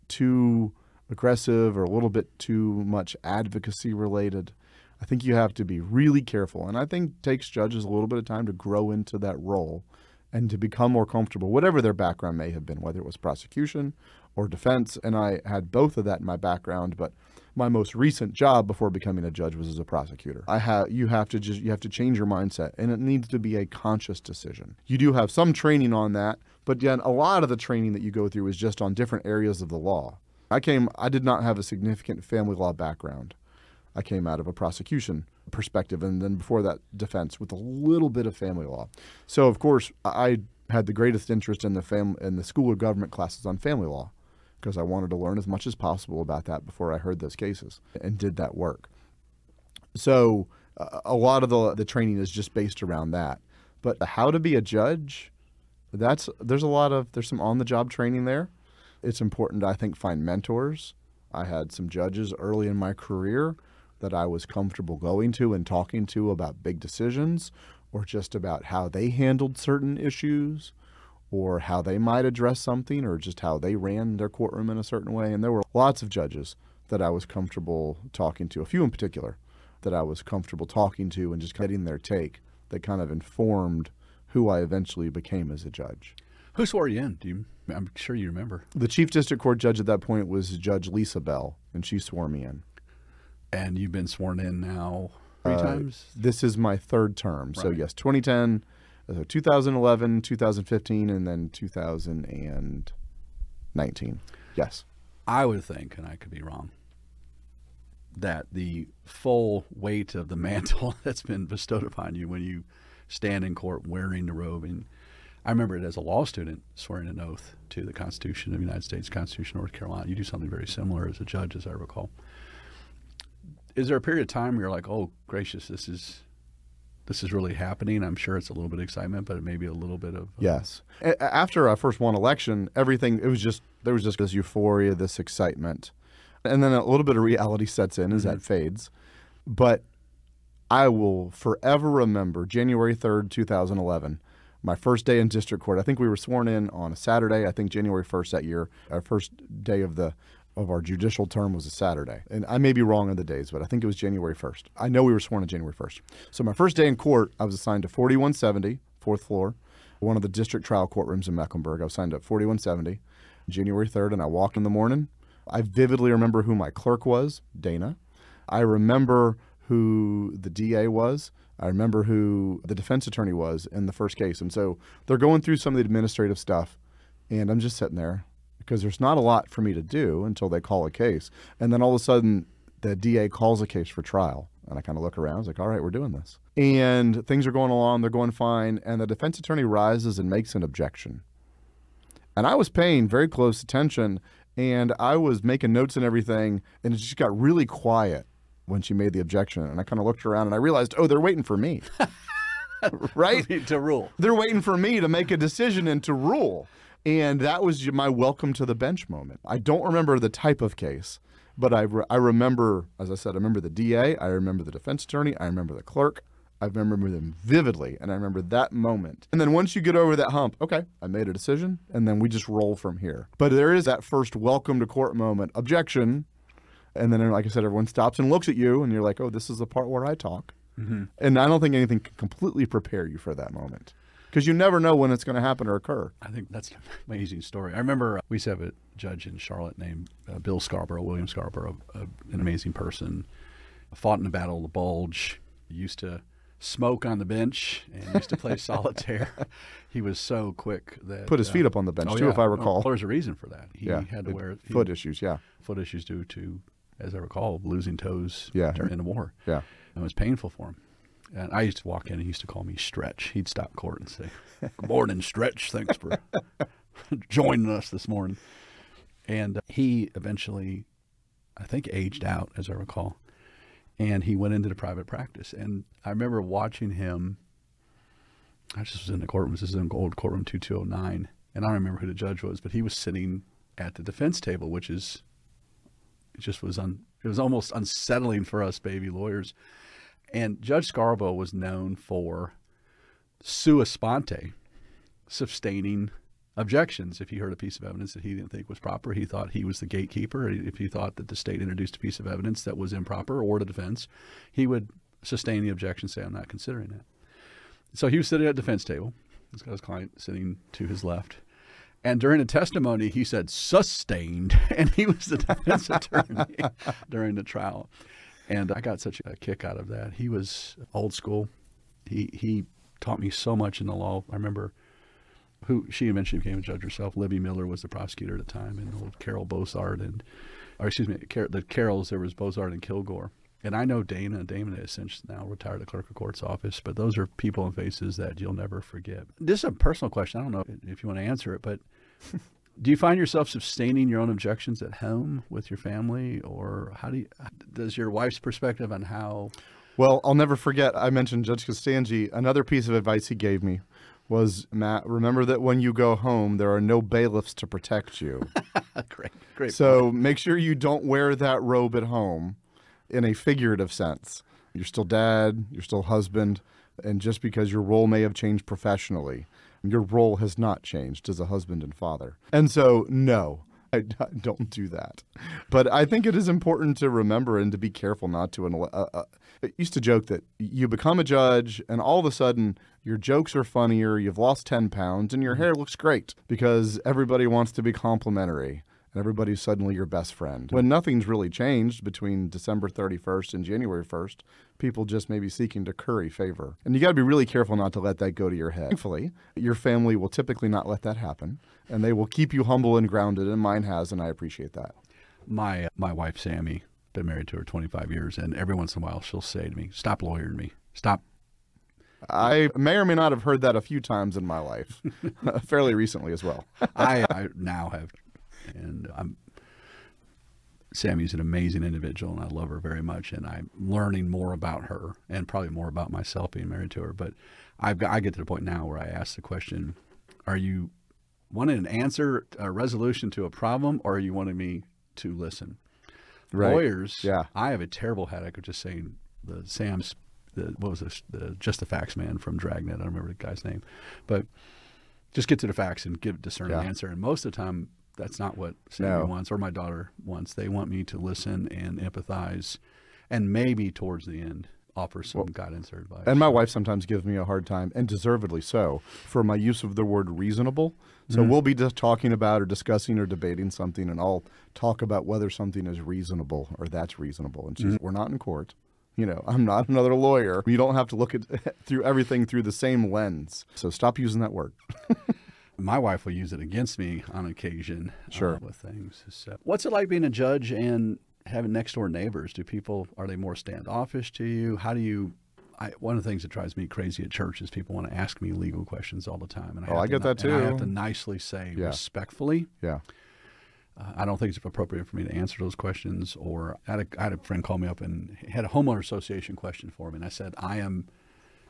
too aggressive or a little bit too much advocacy related. I think you have to be really careful. And I think takes judges a little bit of time to grow into that role and to become more comfortable, whatever their background may have been, whether it was prosecution or defense. And I had both of that in my background, but my most recent job before becoming a judge was as a prosecutor. I have you have to just you have to change your mindset and it needs to be a conscious decision. You do have some training on that, but yet a lot of the training that you go through is just on different areas of the law. I came I did not have a significant family law background. I came out of a prosecution perspective and then before that defense with a little bit of family law. So of course I had the greatest interest in the fam- in the school of government classes on family law because I wanted to learn as much as possible about that before I heard those cases and did that work. So uh, a lot of the the training is just based around that. But how to be a judge, that's there's a lot of there's some on the job training there. It's important to, I think find mentors. I had some judges early in my career that I was comfortable going to and talking to about big decisions or just about how they handled certain issues or how they might address something or just how they ran their courtroom in a certain way. And there were lots of judges that I was comfortable talking to, a few in particular that I was comfortable talking to and just getting their take that kind of informed who I eventually became as a judge. Who swore you in? Do you? I'm sure you remember. The chief district court judge at that point was Judge Lisa Bell, and she swore me in. And you've been sworn in now three Uh, times. This is my third term. So, yes, 2010, uh, 2011, 2015, and then 2019. Yes. I would think, and I could be wrong, that the full weight of the mantle that's been bestowed upon you when you stand in court wearing the robe. And I remember it as a law student swearing an oath to the Constitution of the United States, Constitution of North Carolina. You do something very similar as a judge, as I recall. Is there a period of time where you're like, oh, gracious, this is. This is really happening. I'm sure it's a little bit of excitement, but it may be a little bit of uh, Yes. A- after I first won election, everything it was just there was just this euphoria, this excitement, and then a little bit of reality sets in as that fades. But I will forever remember January third, two thousand eleven, my first day in district court. I think we were sworn in on a Saturday. I think January first that year. Our first day of the of our judicial term was a Saturday. And I may be wrong on the days, but I think it was January 1st. I know we were sworn on January 1st. So my first day in court, I was assigned to 4170, fourth floor, one of the district trial courtrooms in Mecklenburg. I was signed up 4170, January 3rd, and I walked in the morning. I vividly remember who my clerk was, Dana. I remember who the DA was, I remember who the defense attorney was in the first case. And so they're going through some of the administrative stuff, and I'm just sitting there because there's not a lot for me to do until they call a case. And then all of a sudden, the DA calls a case for trial. And I kind of look around, I was like, all right, we're doing this. And things are going along, they're going fine. And the defense attorney rises and makes an objection. And I was paying very close attention and I was making notes and everything. And it just got really quiet when she made the objection. And I kind of looked around and I realized, oh, they're waiting for me. right? to rule. They're waiting for me to make a decision and to rule. And that was my welcome to the bench moment. I don't remember the type of case, but I, re- I remember, as I said, I remember the DA, I remember the defense attorney, I remember the clerk. I remember them vividly, and I remember that moment. And then once you get over that hump, okay, I made a decision, and then we just roll from here. But there is that first welcome to court moment, objection, and then, like I said, everyone stops and looks at you, and you're like, oh, this is the part where I talk. Mm-hmm. And I don't think anything can completely prepare you for that moment because you never know when it's going to happen or occur. I think that's an amazing story. I remember uh, we used to have a judge in Charlotte named uh, Bill Scarborough, William Scarborough, uh, an amazing person. Fought in the Battle of the Bulge. Used to smoke on the bench and used to play solitaire. He was so quick that put his feet up on the bench oh, too, yeah. if I recall. There's a reason for that. He yeah. had to wear foot issues. Yeah, foot issues due to, as I recall, losing toes. Yeah. during the war. Yeah, And it was painful for him. And I used to walk in and he used to call me Stretch. He'd stop court and say, Good morning, Stretch. Thanks for joining us this morning. And uh, he eventually, I think, aged out, as I recall. And he went into the private practice. And I remember watching him. I just was in the courtroom. This is in old courtroom 2209. And I don't remember who the judge was, but he was sitting at the defense table, which is, it just was, un, it was almost unsettling for us baby lawyers and Judge Scarborough was known for sua sponte, sustaining objections. If he heard a piece of evidence that he didn't think was proper, he thought he was the gatekeeper. If he thought that the state introduced a piece of evidence that was improper or the defense, he would sustain the objection, say, I'm not considering that. So he was sitting at the defense table. He's got his client sitting to his left. And during a testimony, he said sustained, and he was the defense attorney during the trial. And I got such a kick out of that. He was old school. He he taught me so much in the law. I remember who she eventually became a judge herself. Libby Miller was the prosecutor at the time, and old Carol Bozard and, or excuse me, the Carols. There was Bozard and Kilgore. And I know Dana. Dana is since now retired the clerk of court's office, but those are people and faces that you'll never forget. This is a personal question. I don't know if you want to answer it, but do you find yourself sustaining your own objections at home with your family, or how do you, does your wife's perspective on how? Well, I'll never forget. I mentioned Judge Constangy. Another piece of advice he gave me was Matt. Remember that when you go home, there are no bailiffs to protect you. great, great. So point. make sure you don't wear that robe at home, in a figurative sense. You're still dad. You're still husband, and just because your role may have changed professionally your role has not changed as a husband and father. And so, no, I don't do that. But I think it is important to remember and to be careful not to. Uh, uh, I used to joke that you become a judge and all of a sudden your jokes are funnier, you've lost 10 pounds, and your hair looks great because everybody wants to be complimentary and everybody's suddenly your best friend. When mm-hmm. nothing's really changed between December 31st and January 1st, people just may be seeking to curry favor. And you got to be really careful not to let that go to your head. Thankfully, your family will typically not let that happen, and they will keep you humble and grounded, and mine has, and I appreciate that. My, my wife, Sammy, been married to her 25 years, and every once in a while she'll say to me, Stop lawyering me. Stop I may or may not have heard that a few times in my life, fairly recently as well. I, I, now have and I'm Sammy's an amazing individual, and I love her very much. And I'm learning more about her, and probably more about myself being married to her. But I've got, I get to the point now where I ask the question: Are you wanting an answer, a resolution to a problem, or are you wanting me to listen? Right. Lawyers, yeah. I have a terrible headache of just saying the Sam's the what was this the just the facts man from Dragnet. I don't remember the guy's name, but just get to the facts and give discern yeah. an answer. And most of the time, that's not what Sammy no. wants or my daughter wants. They want me to listen and empathize, and maybe towards the end offer some well, guidance or advice. And my wife sometimes gives me a hard time, and deservedly so, for my use of the word reasonable. So mm-hmm. we'll be just talking about or discussing or debating something, and I'll talk about whether something is reasonable or that's reasonable. And she's, mm-hmm. we're not in court. You know, I'm not another lawyer. You don't have to look at through everything through the same lens. So stop using that word. My wife will use it against me on occasion Sure. uh, with things. So, what's it like being a judge and having next door neighbors? Do people are they more standoffish to you? How do you? I, one of the things that drives me crazy at church is people want to ask me legal questions all the time, and I Oh, have I to get that and I have to nicely say Yeah. respectfully. Yeah. Uh, I don't think it's appropriate for me to answer those questions. Or I had, a, I had a friend call me up and had a homeowner association question for me, and I said, I am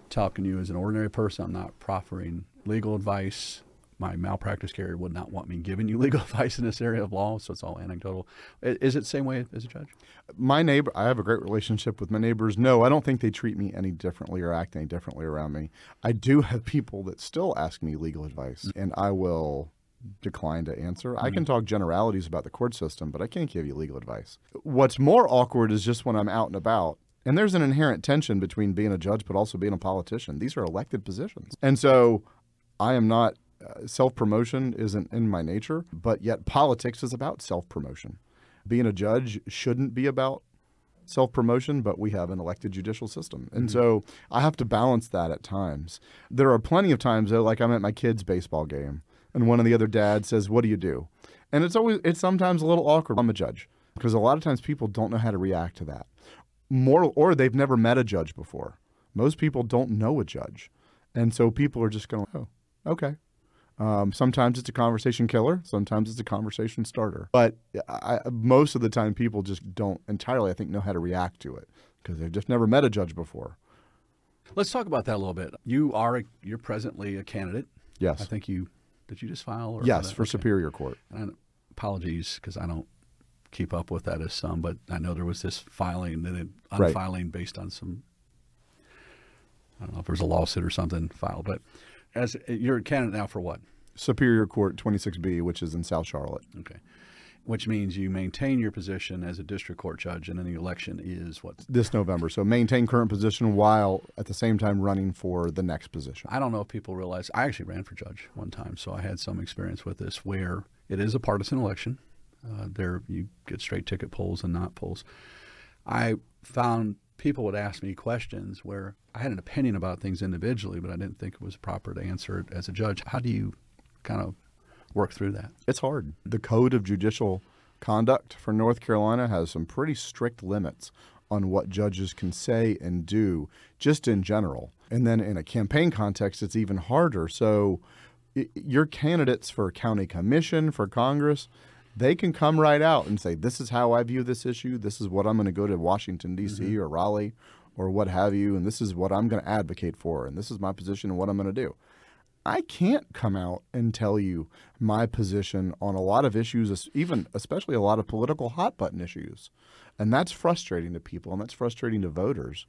talking to you as an ordinary person. I'm not proffering legal advice. My malpractice carrier would not want me giving you legal advice in this area of law, so it's all anecdotal. Is it the same way as a judge? My neighbor, I have a great relationship with my neighbors. No, I don't think they treat me any differently or act any differently around me. I do have people that still ask me legal advice, mm. and I will decline to answer. I can mm. talk generalities about the court system, but I can't give you legal advice. What's more awkward is just when I'm out and about. And there's an inherent tension between being a judge but also being a politician. These are elected positions. And so I am not uh, self promotion isn't in my nature, but yet politics is about self promotion. Being a judge shouldn't be about self promotion, but we have an elected judicial system. And so I have to balance that at times. There are plenty of times, though, like I'm at my kid's baseball game, and one of the other dads says, What do you do? And it's always, it's sometimes a little awkward. I'm a judge because a lot of times people don't know how to react to that. More, or they've never met a judge before. Most people don't know a judge. And so people are just going, Oh, okay. Um, sometimes it's a conversation killer. Sometimes it's a conversation starter. But I, most of the time, people just don't entirely, I think, know how to react to it because they've just never met a judge before. Let's talk about that a little bit. You are a, you're presently a candidate. Yes. I think you did you just file? Or yes, for okay. Superior Court. And apologies because I don't keep up with that as some, but I know there was this filing and then Right. unfiling based on some. I don't know if there was a lawsuit or something filed, but as you're a candidate now for what? Superior Court 26B, which is in South Charlotte. Okay, which means you maintain your position as a district court judge, and then the election is what? This November. So maintain current position while at the same time running for the next position. I don't know if people realize I actually ran for judge one time, so I had some experience with this where it is a partisan election. Uh, there you get straight ticket polls and not polls. I found people would ask me questions where I had an opinion about things individually, but I didn't think it was proper to answer it as a judge. How do you kind of work through that? It's hard. The Code of Judicial Conduct for North Carolina has some pretty strict limits on what judges can say and do, just in general. And then in a campaign context, it's even harder. So, your candidates for county commission, for Congress, they can come right out and say, This is how I view this issue. This is what I'm going to go to Washington, D.C. Mm-hmm. or Raleigh or what have you. And this is what I'm going to advocate for. And this is my position and what I'm going to do. I can't come out and tell you my position on a lot of issues, even especially a lot of political hot button issues. And that's frustrating to people and that's frustrating to voters.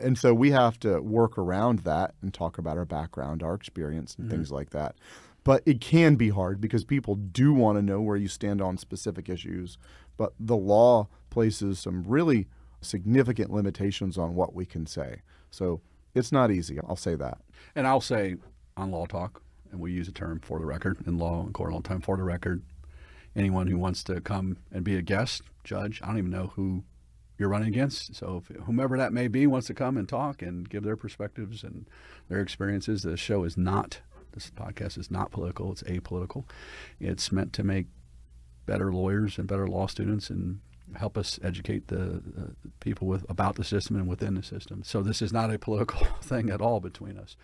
And so we have to work around that and talk about our background, our experience, and mm-hmm. things like that. But it can be hard because people do want to know where you stand on specific issues. But the law places some really significant limitations on what we can say. So it's not easy. I'll say that. And I'll say on Law Talk, and we use a term for the record in law and court all the time for the record. Anyone who wants to come and be a guest, judge, I don't even know who you're running against. So if whomever that may be wants to come and talk and give their perspectives and their experiences, the show is not, this podcast is not political, it's apolitical. It's meant to make better lawyers and better law students and help us educate the, the people with about the system and within the system. So this is not a political thing at all between us.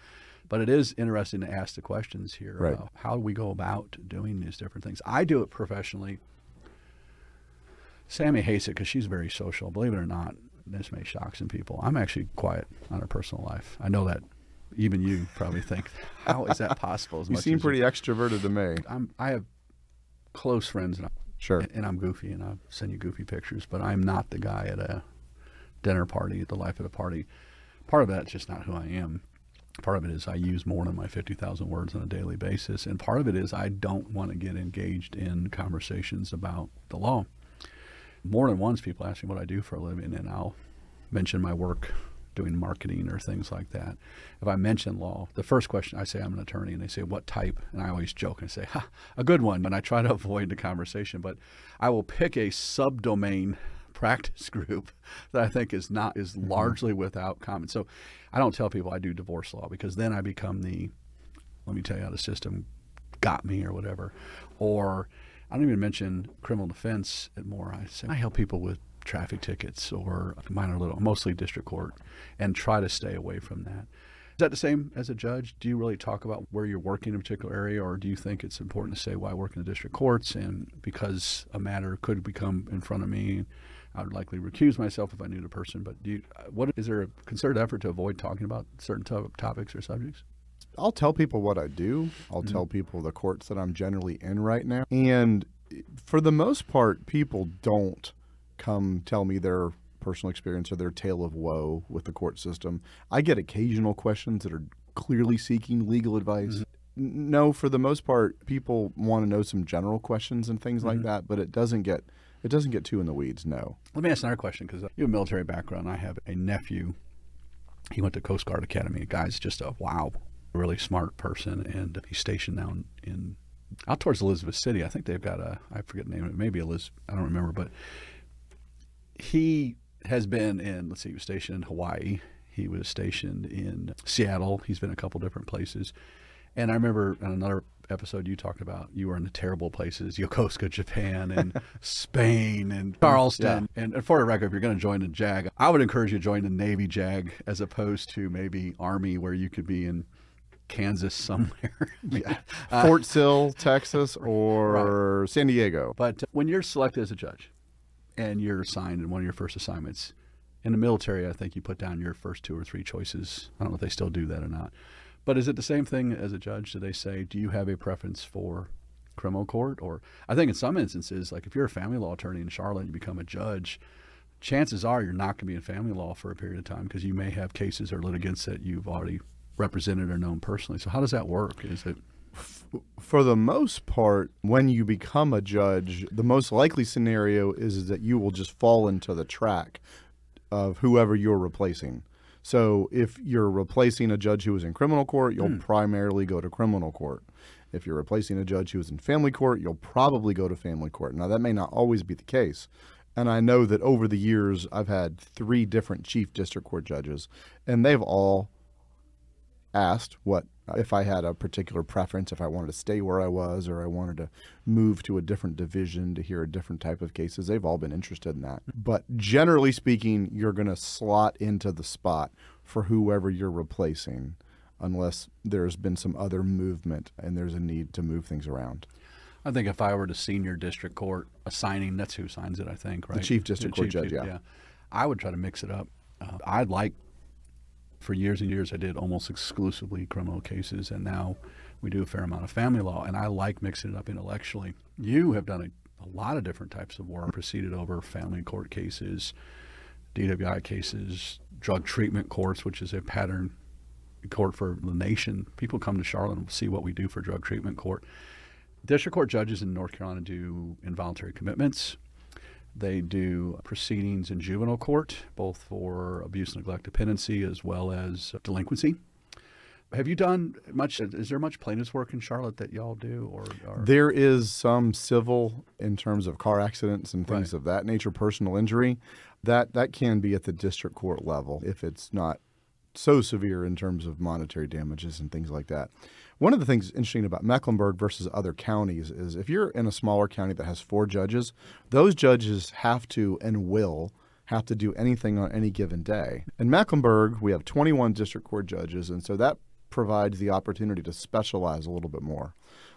But it is interesting to ask the questions here. Right. How do we go about doing these different things? I do it professionally. Sammy hates it because she's very social. Believe it or not, this may shock some people. I'm actually quiet on her personal life. I know that. Even you probably think, how is that possible? As You seem pretty extroverted to me. I'm. I have close friends, and, I, Sure. and I'm goofy, and I'll send you goofy pictures. But I'm not the guy at a dinner party, the life of the party. Part of that's just not who I am. Part of it is I use more than my 50,000 words on a daily basis. And part of it is I don't want to get engaged in conversations about the law. More than once, people ask me what I do for a living, and I'll mention my work doing marketing or things like that. If I mention law, the first question I say I'm an attorney, and they say what type, and I always joke and say, "Ha, a good one." And I try to avoid the conversation, but I will pick a subdomain practice group that I think is not is Mm-hmm. largely without comment. So I don't tell people I do divorce law because then I become the let me tell you how the system got me or whatever. Or I don't even mention criminal defense at more. I say I help people with traffic tickets or minor little, mostly district court, and try to stay away from that. Is that the same as a judge? Do you really talk about where you're working in a particular area, or do you think it's important to say why I work in the district courts and because a matter could become in front of me, I would likely recuse myself if I knew the person. But do you, uh, what is there a concerted effort to avoid talking about certain to- topics or subjects? I'll tell people what I do. I'll mm-hmm. tell people the courts that I'm generally in right now. And for the most part, people don't come tell me their personal experience or their tale of woe with the court system. I get occasional questions that are clearly seeking legal advice. Mm-hmm. N- No, for the most part, people want to know some general questions and things like mm-hmm. that, but it doesn't get it doesn't get too in the weeds. No. Let me ask another question because uh, you have a military background. I have a nephew. He went to Coast Guard Academy. The guy's just a wow, really smart person, and he's stationed now in out towards Elizabeth City. I think they've got a I forget the name of it. Maybe Elizabeth. I don't remember, but he has been in. Let's see, he was stationed in Hawaii. He was stationed in Seattle. He's been a couple different places. And I remember in another episode you talked about you were in the terrible places, Yokosuka, Japan, and Spain, and Charleston. And, and for the record, if you're going to join the JAG, I would encourage you to join the Navy JAG as opposed to maybe Army, where you could be in Kansas somewhere. Yeah. Fort Sill, Texas, or San Diego. But uh, when you're selected as a judge and you're assigned in one of your first assignments, in the military, I think you put down your first two or three choices. I don't know if they still do that or not. But is it the same thing as a judge? Do they say, do you have a preference for criminal court? Or I think in some instances, like if you're a family law attorney in Charlotte and you become a judge, chances are you're not going to be in family law for a period of time because you may have cases or litigants that you've already represented or known personally. So how does that work? Is it for the most part, when you become a judge, the most likely scenario is, is that you will just fall into the track of whoever you're replacing. So if you're replacing a judge who was in criminal court, you'll hmm. primarily go to criminal court. If you're replacing a judge who was in family court, you'll probably go to family court. Now, that may not always be the case. And I know that over the years, I've had three different chief district court judges, and they've all asked what if I had a particular preference, if I wanted to stay where I was or I wanted to move to a different division to hear a different type of cases. They've all been interested in that. But generally speaking, you're going to slot into the spot for whoever you're replacing unless there's been some other movement and there's a need to move things around. I think if I were to senior district court assigning, that's who signs it, I think, right? The chief district court judge, yeah. yeah. I would try to mix it up. Uh, I'd like, for years and years, I did almost exclusively criminal cases, and now we do a fair amount of family law, and I like mixing it up intellectually. You have done a, a lot of different types of work, proceeded over family court cases, DWI cases, drug treatment courts, which is a pattern court for the nation. People come to Charlotte and see what we do for drug treatment court. District court judges in North Carolina do involuntary commitments. They do proceedings in juvenile court, both for abuse, neglect, dependency, as well as delinquency. Have you done much? Is there much plaintiff's work in Charlotte that y'all do, or, or There is some civil in terms of car accidents and things Right. of that nature, personal injury. That that can be at the district court level if it's not so severe in terms of monetary damages and things like that. One of the things interesting about Mecklenburg versus other counties is if you're in a smaller county that has four judges, those judges have to and will have to do anything on any given day. In Mecklenburg, we have 21 district court judges, and so that provides the opportunity to specialize a little bit more.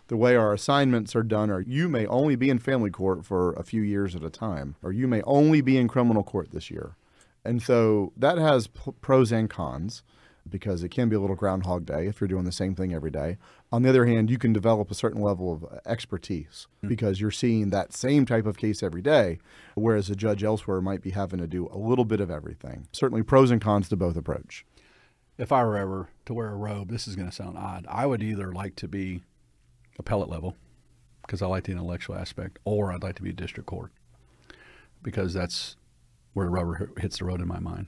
The way our assignments are done are you may only be in family court for a few years at a time, or you may only be in criminal court this year. And so that has pros and cons because it can be a little groundhog day if you're doing the same thing every day. On the other hand, you can develop a certain level of uh, expertise because you're seeing that same type of case every day, whereas a judge elsewhere might be having to do a little bit of everything. Certainly pros and cons to both approach. if I were ever to wear a robe, this is going to sound odd. I would either like to be appellate level because I like the intellectual aspect, or I'd like to be district court because that's where the rubber hits the road in my mind.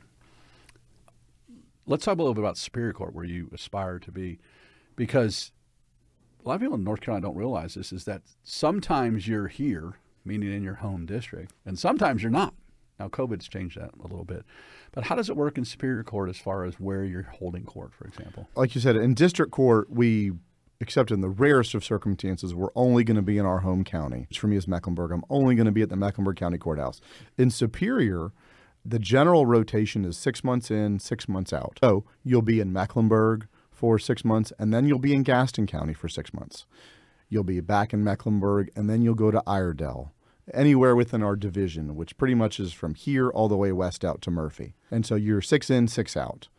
Let's talk a little bit about Superior Court, where you aspire to be, because a lot of people in North Carolina don't realize this is that sometimes you're here, meaning in your home district, and sometimes you're not. Now, COVID's changed that a little bit. But how does it work in Superior Court as far as where you're holding court, for example? Like you said, in district court, we, except in the rarest of circumstances, we're only going to be in our home county. Which for me is Mecklenburg. I'm only going to be at the Mecklenburg County Courthouse. In Superior, the general rotation is six months in, six months out. So you'll be in Mecklenburg for six months, and then you'll be in Gaston County for six months. You'll be back in Mecklenburg, and then you'll go to Iredell anywhere within our division, which pretty much is from here all the way west out to Murphy. And so you're six in, six out.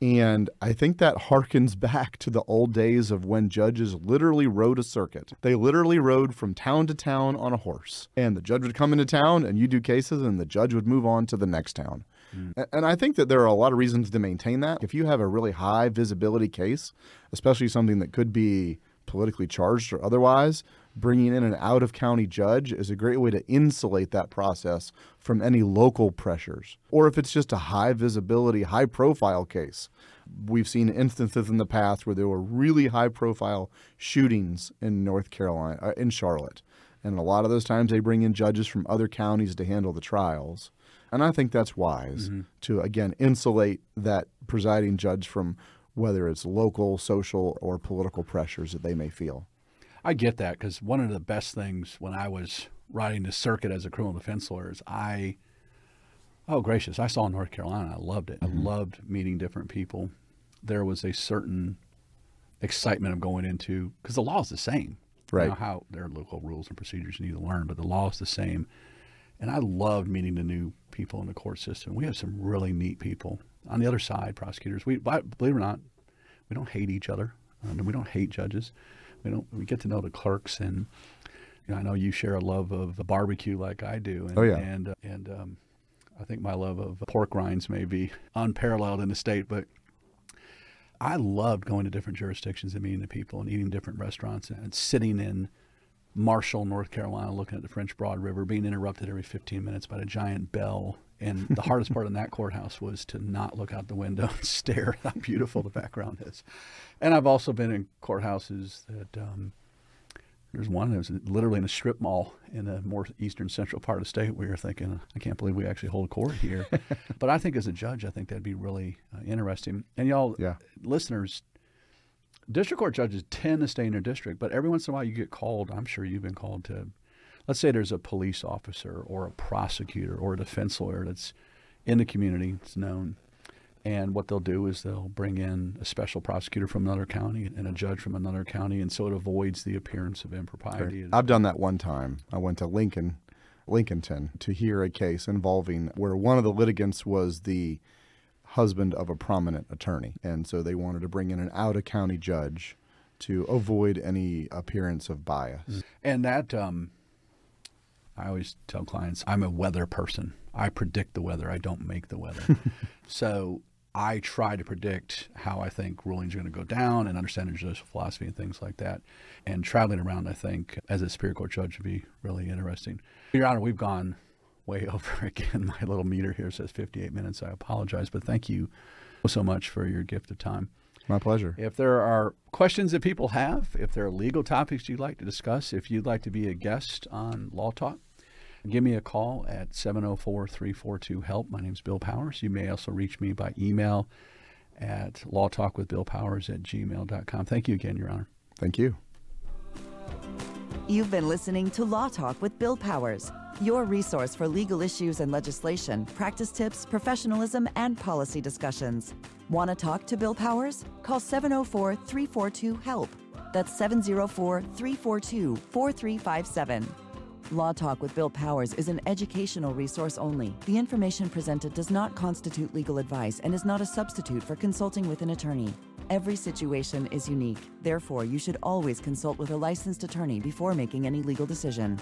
And I think that harkens back to the old days of when judges literally rode a circuit. They literally rode from town to town on a horse. And the judge would come into town and you do cases, and the judge would move on to the next town. Mm. And I think that there are a lot of reasons to maintain that. If you have a really high visibility case, especially something that could be politically charged or otherwise, bringing in an out of county judge is a great way to insulate that process from any local pressures. Or if it's just a high visibility, high profile case, we've seen instances in the past where there were really high profile shootings in North Carolina, uh, in Charlotte. And a lot of those times they bring in judges from other counties to handle the trials. And I think that's wise mm-hmm. to, again, insulate that presiding judge from whether it's local, social, or political pressures that they may feel. I get that because one of the best things when I was riding the circuit as a criminal defense lawyer is I, oh gracious, I saw North Carolina. I loved it. Mm-hmm. I loved meeting different people. There was a certain excitement of going into because the law is the same. Right. You know, how there are local rules and procedures you need to learn, but the law is the same. And I loved meeting the new people in the court system. We have some really neat people on the other side. Prosecutors, we believe it or not, we don't hate each other. and we don't hate judges we don't we get to know the clerks and you know, I know you share a love of barbecue like I do. And, oh yeah. And uh, and um, I think my love of pork rinds may be unparalleled in the state, but I loved going to different jurisdictions and meeting the people and eating different restaurants and sitting in Marshall, North Carolina, looking at the French Broad River, being interrupted every 15 minutes by a giant bell. And the hardest part in that courthouse was to not look out the window and stare at how beautiful the background is. And I've also been in courthouses that um, there's one that was literally in a strip mall in a more eastern central part of the state where you're thinking, I can't believe we actually hold court here. but I think as a judge, I think that'd be really uh, interesting. And y'all, yeah. listeners, district court judges tend to stay in their district, but every once in a while you get called. I'm sure you've been called to, let's say there's a police officer or a prosecutor or a defense lawyer that's in the community, it's known and what they'll do is they'll bring in a special prosecutor from another county and a judge from another county, and so it avoids the appearance of impropriety. I've done that one time. I went to Lincoln, Lincolnton, to hear a case involving where one of the litigants was the husband of a prominent attorney, and so they wanted to bring in an out of county judge to avoid any appearance of bias. And that, um, I always tell clients, I'm a weather person. I predict the weather. I don't make the weather. so I try to predict how I think rulings are going to go down and understand judicial philosophy and things like that. And traveling around, I think, as a Superior Court judge would be really interesting. Your Honor, we've gone way over again. My little meter here says 58 minutes. I apologize, but thank you so much for your gift of time. My pleasure. If there are questions that people have, if there are legal topics you'd like to discuss, if you'd like to be a guest on Law Talk, Give me a call at 704 342 HELP. My name is Bill Powers. You may also reach me by email at lawtalkwithbillpowers at gmail.com. Thank you again, Your Honor. Thank you. You've been listening to Law Talk with Bill Powers, your resource for legal issues and legislation, practice tips, professionalism, and policy discussions. Want to talk to Bill Powers? Call 704 342 HELP. That's 704 342 4357. Law Talk with Bill Powers is an educational resource only. The information presented does not constitute legal advice and is not a substitute for consulting with an attorney. Every situation is unique. Therefore, you should always consult with a licensed attorney before making any legal decision.